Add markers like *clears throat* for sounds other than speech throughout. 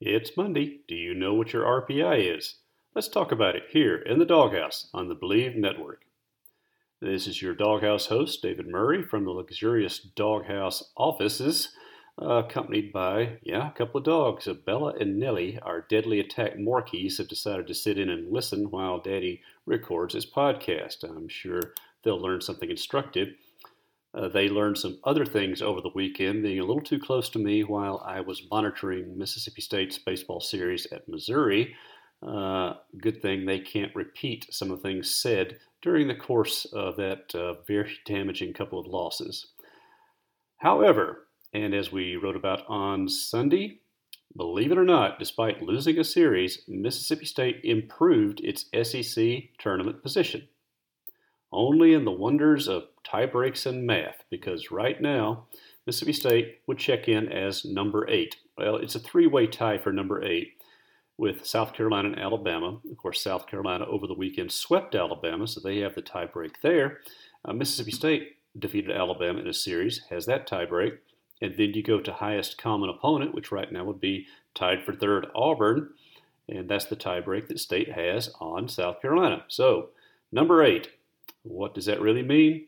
It's Monday. Do you know what your RPI is? Let's talk about it here in the Dawghouse on the Bleav Network. This is your Dawghouse host, David Murray, from the luxurious Dawghouse offices, uh, accompanied by, yeah, a couple of dogs. Bella and Nellie, our deadly attack Morkies, have decided to sit in and listen while Daddy records his podcast. I'm sure they'll learn something instructive. Uh, they learned some other things over the weekend, being a little too close to me while I was monitoring Mississippi State's baseball series at Missouri. Uh, good thing they can't repeat some of the things said during the course of that uh, very damaging couple of losses. However, and as we wrote about on Sunday, believe it or not, despite losing a series, Mississippi State improved its SEC tournament position only in the wonders of tie breaks and math, because right now, Mississippi State would check in as number eight. Well, it's a three way tie for number eight with South Carolina and Alabama. Of course, South Carolina over the weekend swept Alabama, so they have the tie break there. Uh, Mississippi State defeated Alabama in a series, has that tie break. And then you go to highest common opponent, which right now would be tied for third Auburn. And that's the tiebreak that State has on South Carolina. So, number eight, what does that really mean?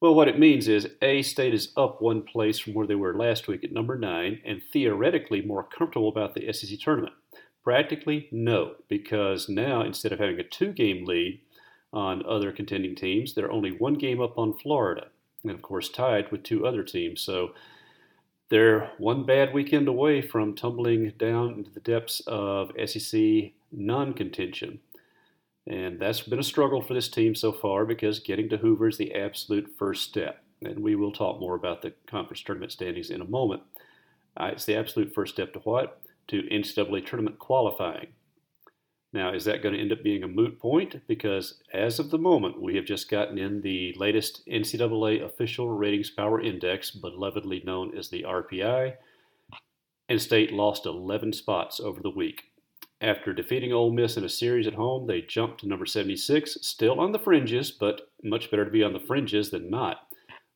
Well, what it means is A State is up one place from where they were last week at number nine, and theoretically more comfortable about the SEC tournament. Practically, no, because now instead of having a two game lead on other contending teams, they're only one game up on Florida, and of course tied with two other teams. So they're one bad weekend away from tumbling down into the depths of SEC non contention. And that's been a struggle for this team so far because getting to Hoover is the absolute first step. And we will talk more about the conference tournament standings in a moment. Uh, it's the absolute first step to what? To NCAA tournament qualifying. Now, is that going to end up being a moot point? Because as of the moment, we have just gotten in the latest NCAA official ratings power index, belovedly known as the RPI, and State lost 11 spots over the week. After defeating Ole Miss in a series at home, they jumped to number 76, still on the fringes, but much better to be on the fringes than not.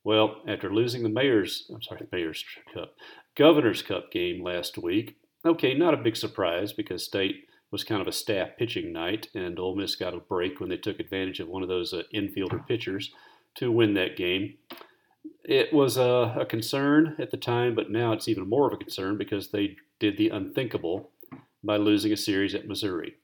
Well, after losing the Mayor's, I'm sorry, the Mayor's Cup, Governor's Cup game last week, okay, not a big surprise because State was kind of a staff pitching night, and Ole Miss got a break when they took advantage of one of those uh, infielder pitchers to win that game. It was a, a concern at the time, but now it's even more of a concern because they did the unthinkable by losing a series at Missouri.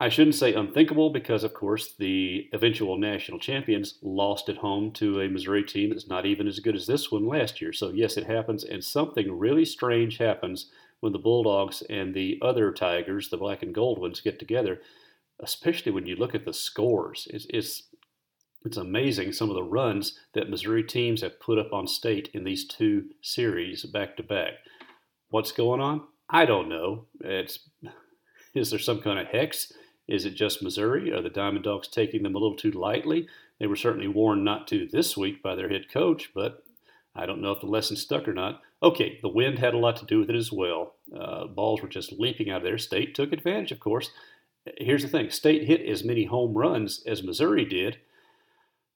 I shouldn't say unthinkable because, of course, the eventual national champions lost at home to a Missouri team that's not even as good as this one last year. So, yes, it happens, and something really strange happens when the Bulldogs and the other Tigers, the black and gold ones, get together, especially when you look at the scores. It's, it's, it's amazing some of the runs that Missouri teams have put up on state in these two series back to back. What's going on? I don't know. It's is there some kind of hex? Is it just Missouri? Are the Diamond Dogs taking them a little too lightly? They were certainly warned not to this week by their head coach, but I don't know if the lesson stuck or not. Okay, the wind had a lot to do with it as well. Uh, balls were just leaping out of there. State took advantage, of course. Here's the thing State hit as many home runs as Missouri did.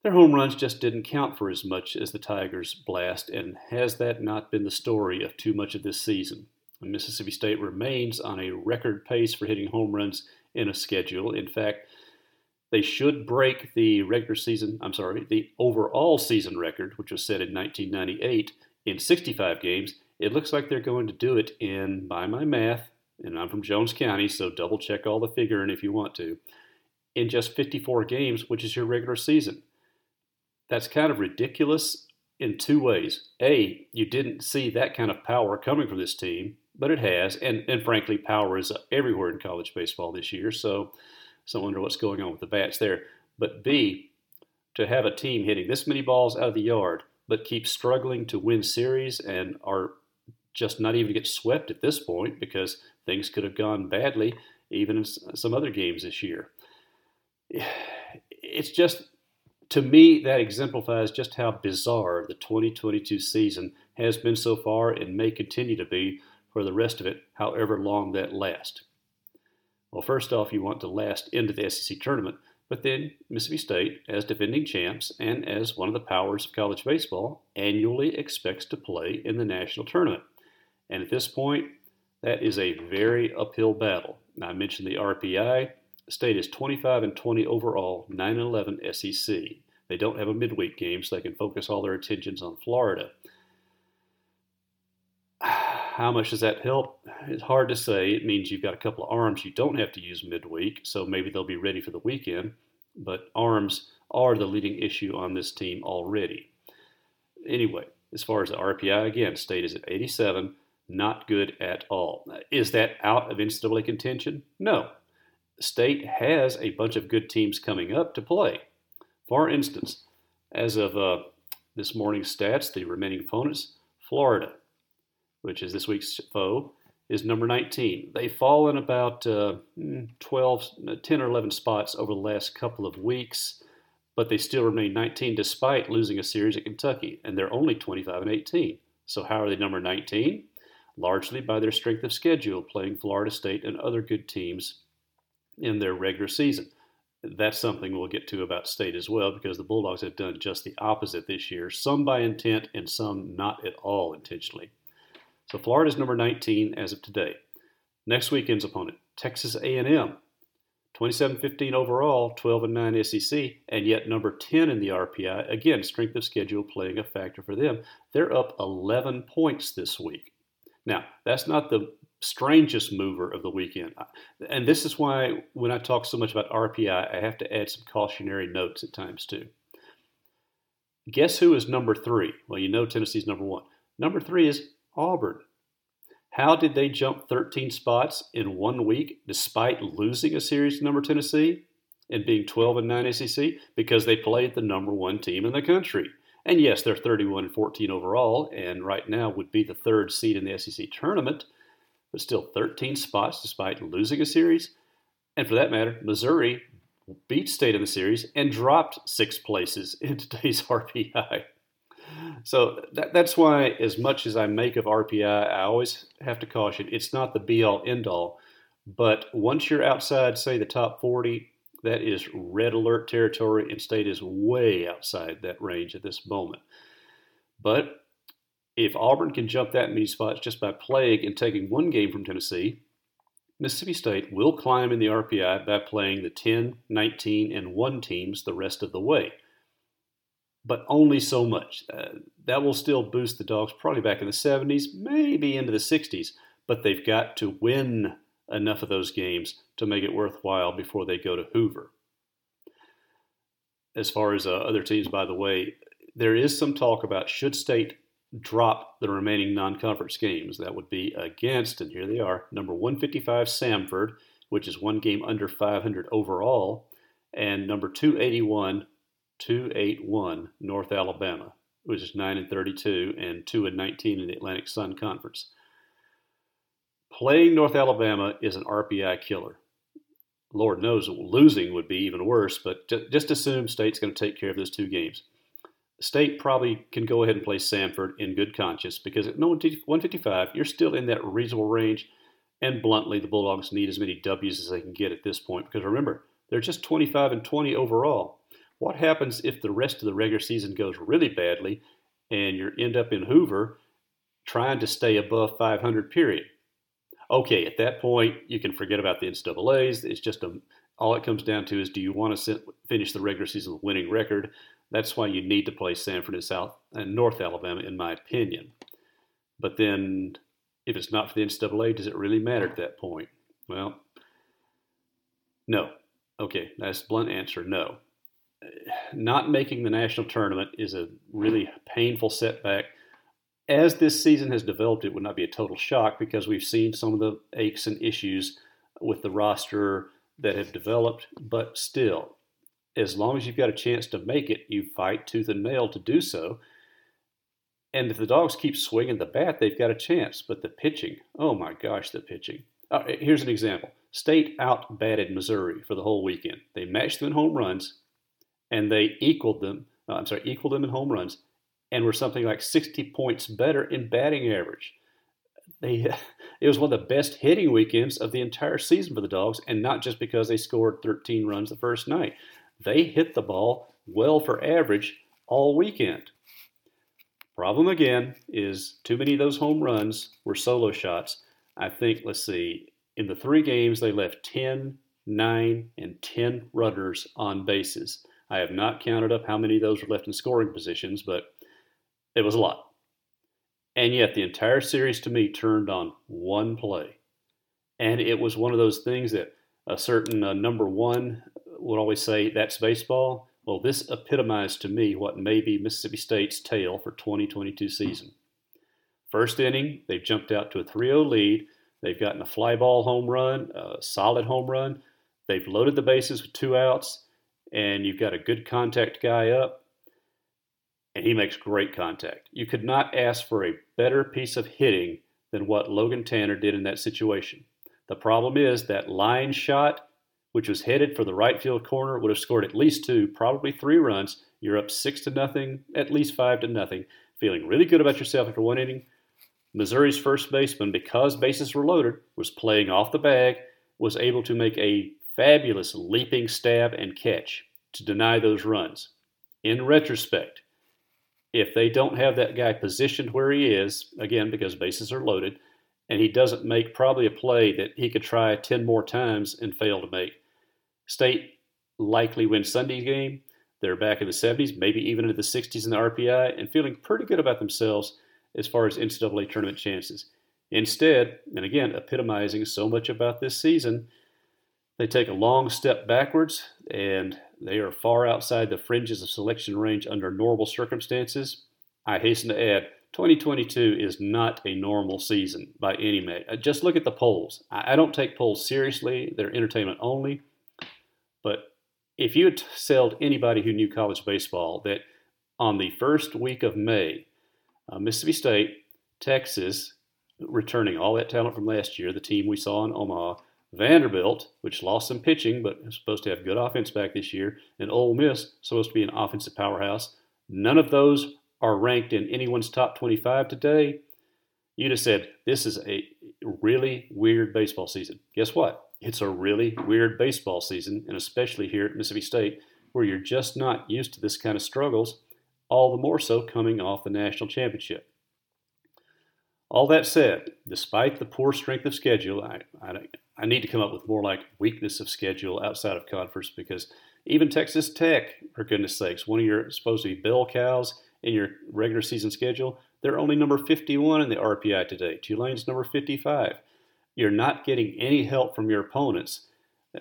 Their home runs just didn't count for as much as the Tigers' blast, and has that not been the story of too much of this season? Mississippi State remains on a record pace for hitting home runs in a schedule. In fact, they should break the regular season, I'm sorry, the overall season record, which was set in 1998 in 65 games. It looks like they're going to do it in, by my math, and I'm from Jones County, so double check all the figuring if you want to, in just 54 games, which is your regular season. That's kind of ridiculous in two ways. A, you didn't see that kind of power coming from this team but it has. And, and frankly, power is everywhere in college baseball this year. So, so I wonder what's going on with the bats there. But B, to have a team hitting this many balls out of the yard, but keep struggling to win series and are just not even get swept at this point because things could have gone badly even in some other games this year. *sighs* It's just, to me, that exemplifies just how bizarre the 2022 season has been so far and may continue to be for the rest of it, however long that lasts. Well, first off, you want to last into the SEC tournament, but then Mississippi State, as defending champs and as one of the powers of college baseball, annually expects to play in the national tournament. And at this point, That is a very uphill battle. Now, I mentioned the RPI. State is 25 and 20 overall, 9 and 11 SEC. They don't have a midweek game, so they can focus all their attentions on Florida. How much does that help? It's hard to say. It means you've got a couple of arms you don't have to use midweek, so maybe they'll be ready for the weekend. But arms are the leading issue on this team already. Anyway, as far as the RPI, again, State is at 87, not good at all. Is that out of NCAA contention? No. State has a bunch of good teams coming up to play. For instance, as of uh, this morning's stats, the remaining opponents, Florida, which is this week's foe, is number 19. They've fallen about uh, 12, 10 or 11 spots over the last couple of weeks, but they still remain 19 despite losing a series at Kentucky, and they're only 25 and 18. So how are they number 19? Largely by their strength of schedule, playing Florida State and other good teams in their regular season that's something we'll get to about state as well because the Bulldogs have done just the opposite this year, some by intent and some not at all intentionally. So Florida's number 19 as of today. Next weekend's opponent, Texas A&M. 27-15 overall, 12 and 9 SEC, and yet number 10 in the RPI. Again, strength of schedule playing a factor for them. They're up 11 points this week. Now, that's not the strangest mover of the weekend. And this is why when I talk so much about RPI, I have to add some cautionary notes at times too. Guess who is number three? Well, you know Tennessee's number one. Number three is Auburn. How did they jump 13 spots in one week despite losing a series to number Tennessee and being 12 and 9 SEC? Because they played the number one team in the country. And yes, they're 31 and 14 overall, and right now would be the third seed in the SEC tournament but still 13 spots despite losing a series. And for that matter, Missouri beat State in the series and dropped six places *laughs* in today's RPI. So that, that's why, as much as I make of RPI, I always have to caution it's not the be all end all. But once you're outside, say, the top 40, that is red alert territory, and State is way outside that range at this moment. But if Auburn can jump that many spots just by playing and taking one game from Tennessee, Mississippi State will climb in the RPI by playing the 10, 19, and 1 teams the rest of the way. But only so much. Uh, that will still boost the Dogs probably back in the 70s, maybe into the 60s, but they've got to win enough of those games to make it worthwhile before they go to Hoover. As far as uh, other teams, by the way, there is some talk about should State drop the remaining non conference games. That would be against, and here they are, number 155 Samford, which is one game under 500 overall, and number 281 281 North Alabama, which is 9 and 32 and 2 and 19 in the Atlantic Sun Conference. Playing North Alabama is an RPI killer. Lord knows losing would be even worse, but just assume State's going to take care of those two games. State probably can go ahead and play Samford in good conscience because at 155, you're still in that reasonable range. And bluntly, the Bulldogs need as many W's as they can get at this point because remember, they're just 25 and 20 overall. What happens if the rest of the regular season goes really badly and you end up in Hoover trying to stay above 500 period? Okay, at that point, you can forget about the NCAA's. It's just a, all it comes down to is do you want to finish the regular season with a winning record? That's why you need to play Samford in South and North Alabama, in my opinion. But then, if it's not for the NCAA, does it really matter at that point? Well, no. Okay, that's blunt answer no. Not making the national tournament is a really painful setback. As this season has developed, it would not be a total shock because we've seen some of the aches and issues with the roster that have developed, but still, as long as you've got a chance to make it, you fight tooth and nail to do so. And if the dogs keep swinging the bat, they've got a chance. But the pitching, oh my gosh, the pitching. Uh, here's an example State out batted Missouri for the whole weekend. They matched them in home runs, and they equaled them. Uh, I'm sorry, equaled them in home runs, and were something like 60 points better in batting average. They, *laughs* it was one of the best hitting weekends of the entire season for the Dogs, and not just because they scored 13 runs the first night they hit the ball well for average all weekend. Problem again is too many of those home runs were solo shots. I think, let's see, in the three games, they left 10, 9, and 10 runners on bases. I have not counted up how many of those were left in scoring positions, but it was a lot. And yet, the entire series to me turned on one play. And it was one of those things that a certain uh, number one would always say, that's baseball. Well, this epitomized to me what may be Mississippi State's tale for 2022 season. First inning, they've jumped out to a 3 0 lead. They've gotten a fly ball home run, a solid home run. They've loaded the bases with two outs, and you've got a good contact guy up, and he makes great contact. You could not ask for a better piece of hitting than what Logan Tanner did in that situation. The problem is that line shot, which was headed for the right field corner, would have scored at least two, probably three runs. You're up six to nothing, at least five to nothing. Feeling really good about yourself after one inning. Missouri's first baseman, because bases were loaded, was playing off the bag, was able to make a fabulous leaping stab and catch to deny those runs. In retrospect, if they don't have that guy positioned where he is, again, because bases are loaded, and he doesn't make probably a play that he could try 10 more times and fail to make. State likely wins Sunday's game. They're back in the 70s, maybe even into the 60s in the RPI, and feeling pretty good about themselves as far as NCAA tournament chances. Instead, and again, epitomizing so much about this season, they take a long step backwards and they are far outside the fringes of selection range under normal circumstances. I hasten to add, 2022 is not a normal season by any measure. Uh, just look at the polls. I don't take polls seriously, they're entertainment only. But if you had told anybody who knew college baseball that on the first week of May, uh, Mississippi State, Texas, returning all that talent from last year, the team we saw in Omaha, Vanderbilt, which lost some pitching but is supposed to have good offense back this year, and Ole Miss, supposed to be an offensive powerhouse. None of those are ranked in anyone's top 25 today, you'd have said, This is a really weird baseball season. Guess what? It's a really weird baseball season, and especially here at Mississippi State, where you're just not used to this kind of struggles, all the more so coming off the national championship. All that said, despite the poor strength of schedule, I, I, I need to come up with more like weakness of schedule outside of conference because even Texas Tech, for goodness sakes, one of your supposed to be bell cows, in your regular season schedule, they're only number 51 in the RPI today. Tulane's number 55. You're not getting any help from your opponents,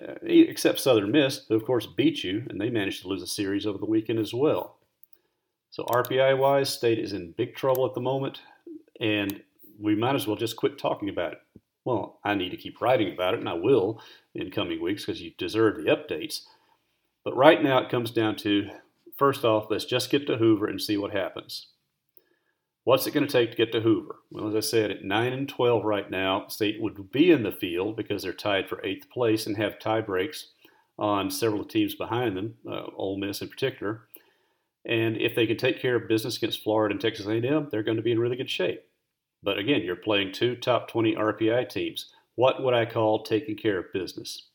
uh, except Southern Miss, who of course beat you, and they managed to lose a series over the weekend as well. So RPI wise, State is in big trouble at the moment, and we might as well just quit talking about it. Well, I need to keep writing about it, and I will in coming weeks because you deserve the updates. But right now, it comes down to First off, let's just get to Hoover and see what happens. What's it going to take to get to Hoover? Well, as I said, at 9 and 12 right now, State would be in the field because they're tied for eighth place and have tie breaks on several teams behind them, uh, Ole Miss in particular. And if they can take care of business against Florida and Texas A&M, they're going to be in really good shape. But again, you're playing two top 20 RPI teams. What would I call taking care of business?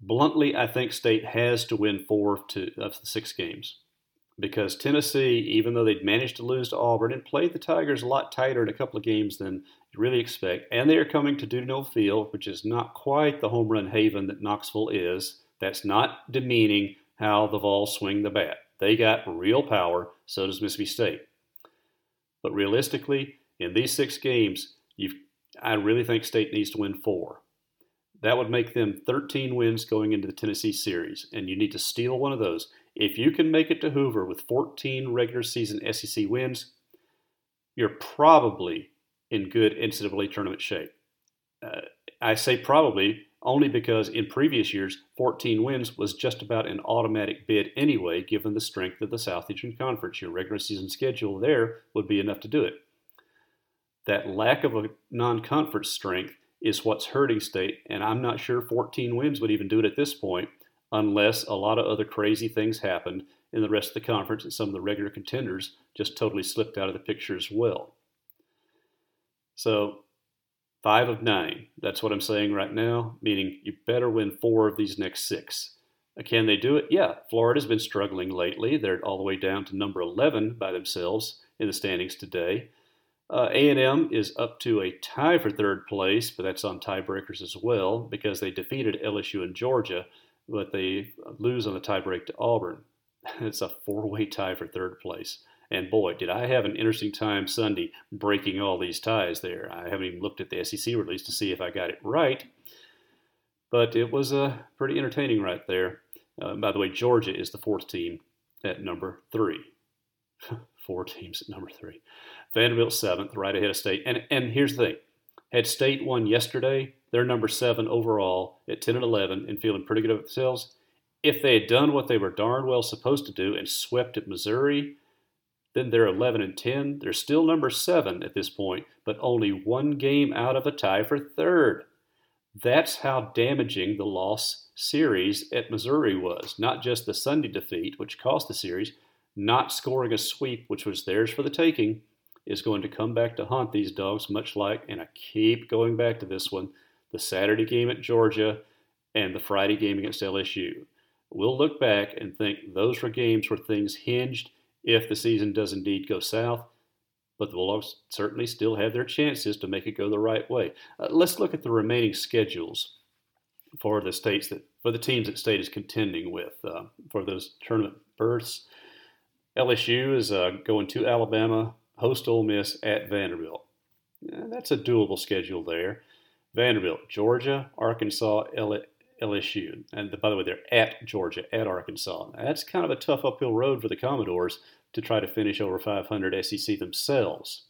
Bluntly, I think State has to win four to, of the six games because Tennessee, even though they'd managed to lose to Auburn and played the Tigers a lot tighter in a couple of games than you really expect, and they are coming to Dudy Noble Field, which is not quite the home run haven that Knoxville is. That's not demeaning how the Vols swing the bat. They got real power, so does Mississippi State. But realistically, in these six games, I really think State needs to win four. That would make them 13 wins going into the Tennessee series, and you need to steal one of those. If you can make it to Hoover with 14 regular season SEC wins, you're probably in good NCAA tournament shape. Uh, I say probably only because in previous years, 14 wins was just about an automatic bid anyway, given the strength of the Southeastern Conference. Your regular season schedule there would be enough to do it. That lack of a non conference strength is what's hurting state. And I'm not sure 14 wins would even do it at this point unless a lot of other crazy things happened in the rest of the conference and some of the regular contenders just totally slipped out of the picture as well. So, five of nine. That's what I'm saying right now, meaning you better win four of these next six. Uh, can they do it? Yeah. Florida's been struggling lately. They're all the way down to number 11 by themselves in the standings today. Uh, A&M is up to a tie for third place, but that's on tiebreakers as well because they defeated LSU and Georgia, but they lose on the tiebreak to Auburn. *laughs* it's a four-way tie for third place. And boy, did I have an interesting time Sunday breaking all these ties there. I haven't even looked at the SEC release to see if I got it right, but it was uh, pretty entertaining right there. Uh, by the way, Georgia is the fourth team at number three. *laughs* Four teams at number three. Vanderbilt seventh, right ahead of State. And and here's the thing: had State won yesterday, they're number seven overall at ten and eleven, and feeling pretty good about themselves. If they had done what they were darn well supposed to do and swept at Missouri, then they're 11 and 10. They're still number seven at this point, but only one game out of a tie for third. That's how damaging the loss series at Missouri was. Not just the Sunday defeat, which cost the series, not scoring a sweep, which was theirs for the taking, is going to come back to haunt these dogs, much like, and I keep going back to this one, the Saturday game at Georgia and the Friday game against LSU. We'll look back and think those were games where things hinged if the season does indeed go south, but the Bulldogs certainly still have their chances to make it go the right way. Uh, let's look at the remaining schedules for the states that for the teams that state is contending with uh, for those tournament berths. LSU is uh, going to Alabama, host Ole Miss at Vanderbilt. that's a doable schedule there. Vanderbilt, Georgia, Arkansas, LSU. And by the way, they're at Georgia, at Arkansas. That's kind of a tough uphill road for the Commodores to try to finish over 500 SEC themselves.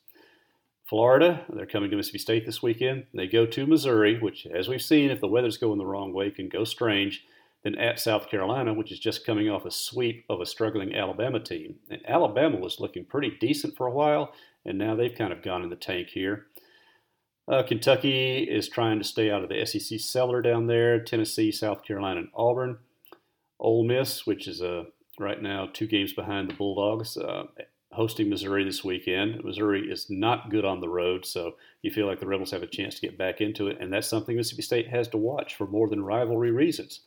Florida, they're coming to Mississippi State this weekend. They go to Missouri, which, as we've seen, if the weather's going the wrong way, can go strange then at South Carolina, which is just coming off a sweep of a struggling Alabama team. And Alabama was looking pretty decent for a while, and now they've kind of gone in the tank here. Uh, Kentucky is trying to stay out of the SEC cellar down there. Tennessee, South Carolina, and Auburn. Ole Miss, which is uh, right now two games behind the Bulldogs, uh, hosting Missouri this weekend. Missouri is not good on the road, so you feel like the Rebels have a chance to get back into it, and that's something Mississippi State has to watch for more than rivalry reasons.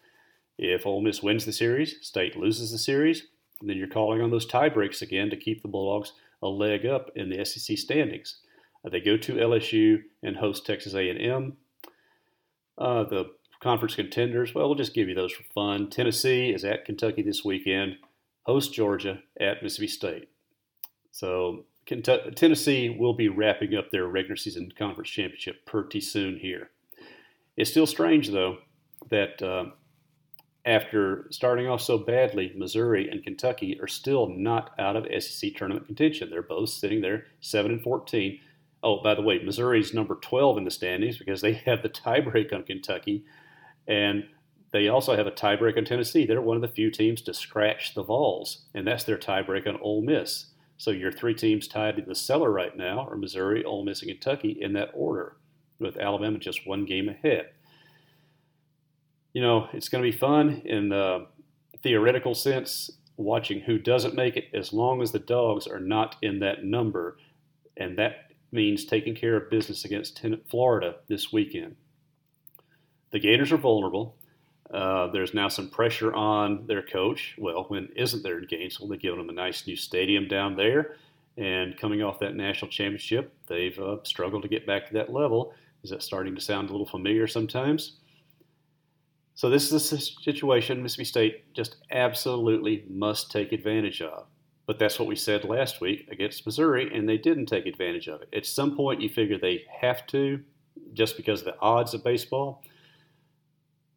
If Ole Miss wins the series, State loses the series, then you're calling on those tie breaks again to keep the Bulldogs a leg up in the SEC standings. Uh, they go to LSU and host Texas A&M. Uh, the conference contenders, well, we'll just give you those for fun. Tennessee is at Kentucky this weekend, host Georgia at Mississippi State. So Kentucky, Tennessee will be wrapping up their regular season conference championship pretty soon here. It's still strange, though, that uh, after starting off so badly, Missouri and Kentucky are still not out of SEC tournament contention. They're both sitting there 7 and 14. Oh, by the way, Missouri's number 12 in the standings because they *laughs* have the tiebreak on Kentucky, and they also have a tiebreak on Tennessee. They're one of the few teams to scratch the Vols, and that's their tiebreak on Ole Miss. So your three teams tied in the cellar right now are Missouri, Ole Miss, and Kentucky in that order, with Alabama just one game ahead you know, it's going to be fun in the theoretical sense, watching who doesn't make it, as long as the dogs are not in that number. And that means taking care of business against Florida this weekend. The Gators are vulnerable. Uh, there's now some pressure on their coach. Well, when isn't there in Gainesville? They've given them a nice new stadium down there. And coming off that national championship, they've uh, struggled to get back to that level. Is that starting to sound a little familiar sometimes? So this is a situation Mississippi State just absolutely must take advantage of. But that's what we said last week against Missouri, and they didn't take advantage of it. At some point, you figure they have to, just because of the odds of baseball.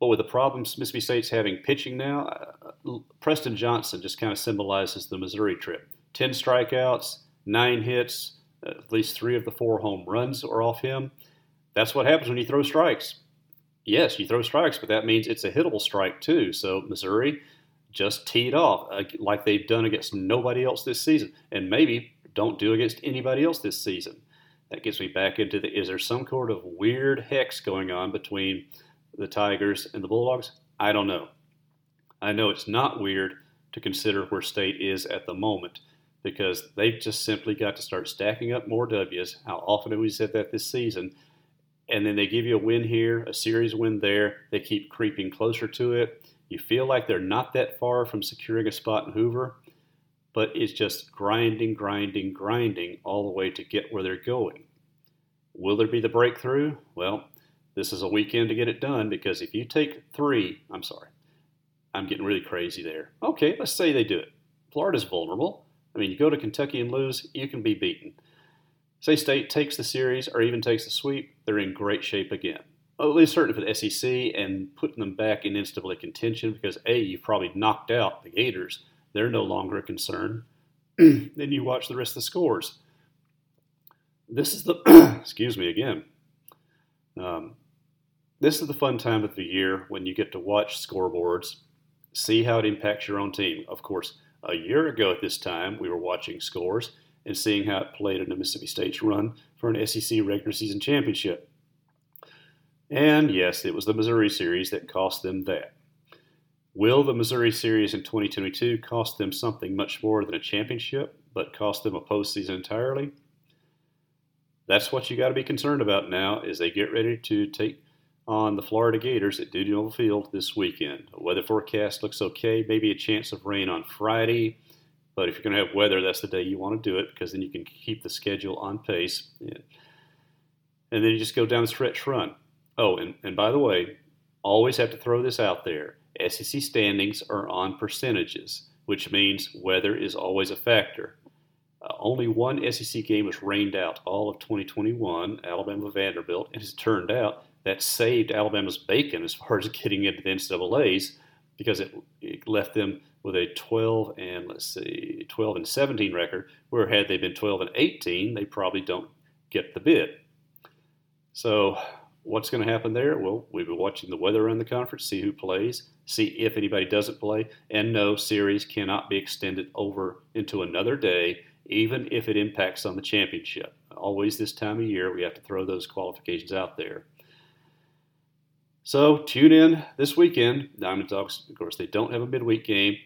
But with the problems Mississippi State's having pitching now, uh, Preston Johnson just kind of symbolizes the Missouri trip. 10 strikeouts, nine hits, at least three of the four home runs are off him. That's what happens when you throw strikes yes, you throw strikes, but that means it's a hittable strike too. So Missouri just teed off uh, like they've done against nobody else this season, and maybe don't do against anybody else this season. That gets me back into the is there some sort of weird hex going on between the Tigers and the Bulldogs? I don't know. I know it's not weird to consider where State is at the moment because they've just simply got to start stacking up more W's. How often have we said that this season? and then they give you a win here, a series win there. They keep creeping closer to it. You feel like they're not that far from securing a spot in Hoover. but it's just grinding, grinding, grinding all the way to get where they're going. Will there be the breakthrough? Well, this is a weekend to get it done because if you take three, I'm sorry, I'm getting really crazy there. Okay, let's say they do it. Florida's vulnerable. I mean, you go to Kentucky and lose, you can be beaten. Say State takes the series or even takes the sweep, they're in great shape again. At least certainly for the SEC and putting them back in NCAA contention because A, you've probably knocked out the Gators. They're no longer a concern. *clears throat* then you watch the rest of the scores. This is the, *clears throat* excuse me again. Um, this is the fun time of the year when you get to watch scoreboards, see how it impacts your own team. Of course, a year ago at this time, we were watching scores and seeing how it played in the Mississippi State's run for an SEC regular season championship. And yes, it was the Missouri series that cost them that. Will the Missouri series in 2022 cost them something much more than a championship, but cost them a postseason entirely? That's what you got to be concerned about now as they get ready to take on the Florida Gators at Dudy Noble Field this weekend. The weather forecast looks okay, maybe a chance of rain on Friday. But if you're going to have weather, that's the day you want to do it because then you can keep the schedule on pace. And then you just go down the stretch run. Oh, and, and by the way, always have to throw this out there. SEC standings are on percentages, which means weather is always a factor. Uh, only one SEC game was rained out all of 2021, Alabama Vanderbilt, and as it turned out, that saved Alabama's bacon as far as getting into the NCAA's because it, it left them with a 12 and let's see, 12 and 17 record. Where had they been 12 and 18, they probably don't get the bid. So what's going to happen there? Well, we've been watching the weather around the conference, see who plays, see if anybody doesn't play, and no series cannot be extended over into another day, even if it impacts on the championship. Always this time of year, we have to throw those qualifications out there. So tune in this weekend. Diamond Dogs, of course, they don't have a midweek game.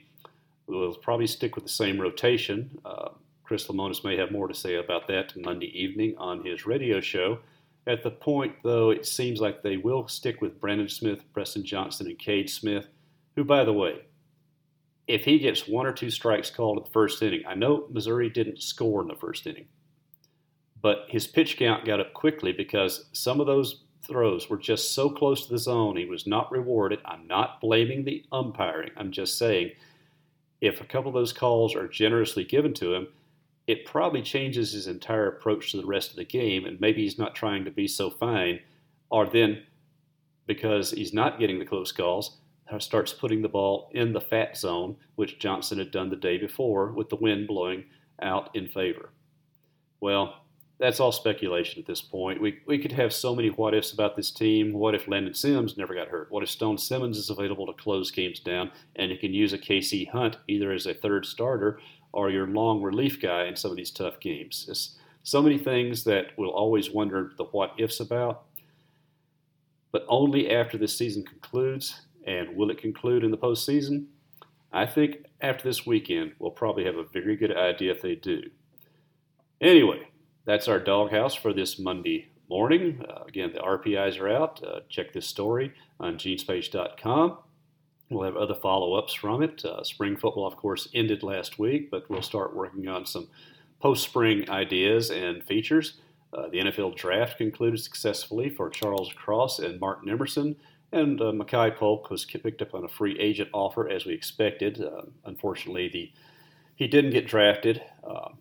We'll probably stick with the same rotation. Uh, Chris Lemonis may have more to say about that Monday evening on his radio show. At the point, though, it seems like they will stick with Brandon Smith, Preston Johnson, and Cade Smith, who, by the way, if he gets one or two strikes called in the first inning, I know Missouri didn't score in the first inning, but his pitch count got up quickly because some of those throws were just so close to the zone, he was not rewarded. I'm not blaming the umpiring. I'm just saying if a couple of those calls are generously given to him, it probably changes his entire approach to the rest of the game, and maybe he's not trying to be so fine, or then because he's not getting the close calls, starts putting the ball in the fat zone, which Johnson had done the day before with the wind blowing out in favor. Well, that's all speculation at this point. We, we could have so many what ifs about this team. What if Landon Sims never got hurt? What if Stone Simmons is available to close games down and you can use a KC Hunt either as a third starter or your long relief guy in some of these tough games? So many things that we'll always wonder the what ifs about. But only after this season concludes, and will it conclude in the postseason? I think after this weekend, we'll probably have a very good idea if they do. Anyway, that's our Dawghouse for this Monday morning. Uh, again, the RPIs are out. Uh, check this story on genespage.com. We'll have other follow ups from it. Uh, spring football, of course, ended last week, but we'll start working on some post spring ideas and features. Uh, the NFL draft concluded successfully for Charles Cross and Martin Emerson, and uh, Makai Polk was picked up on a free agent offer as we expected. Uh, unfortunately, the he didn't get drafted. Um,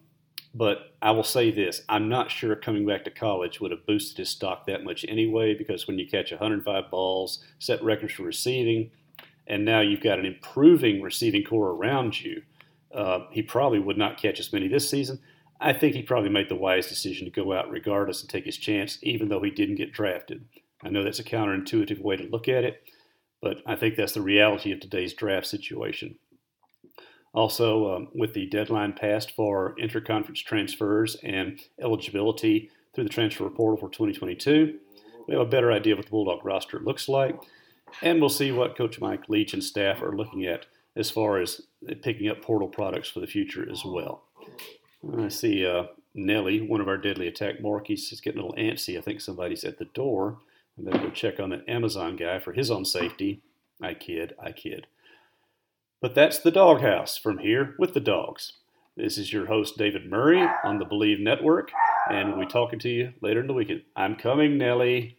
but I will say this I'm not sure coming back to college would have boosted his stock that much anyway, because when you catch 105 balls, set records for receiving, and now you've got an improving receiving core around you, uh, he probably would not catch as many this season. I think he probably made the wise decision to go out regardless and take his chance, even though he didn't get drafted. I know that's a counterintuitive way to look at it, but I think that's the reality of today's draft situation. Also, um, with the deadline passed for interconference transfers and eligibility through the transfer portal for 2022, we have a better idea of what the Bulldog roster looks like, and we'll see what Coach Mike Leach and staff are looking at as far as picking up portal products for the future as well. I see uh, Nellie, one of our deadly attack Morkies, is getting a little antsy. I think somebody's at the door. I better go check on that Amazon guy for his own safety. I kid, I kid. But that's the Dawghouse from here with the dogs. This is your host, David Murray, on the Bleav Network, and we'll be talking to you later in the weekend. I'm coming, Nellie.